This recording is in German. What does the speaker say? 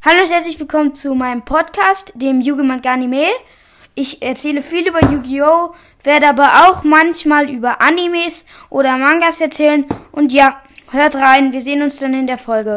Hallo und herzlich willkommen zu meinem Podcast, dem Yugeman Anime. Ich erzähle viel über Yu-Gi-Oh!, werde aber auch manchmal über Animes oder Mangas erzählen. Und ja, hört rein, wir sehen uns dann in der Folge.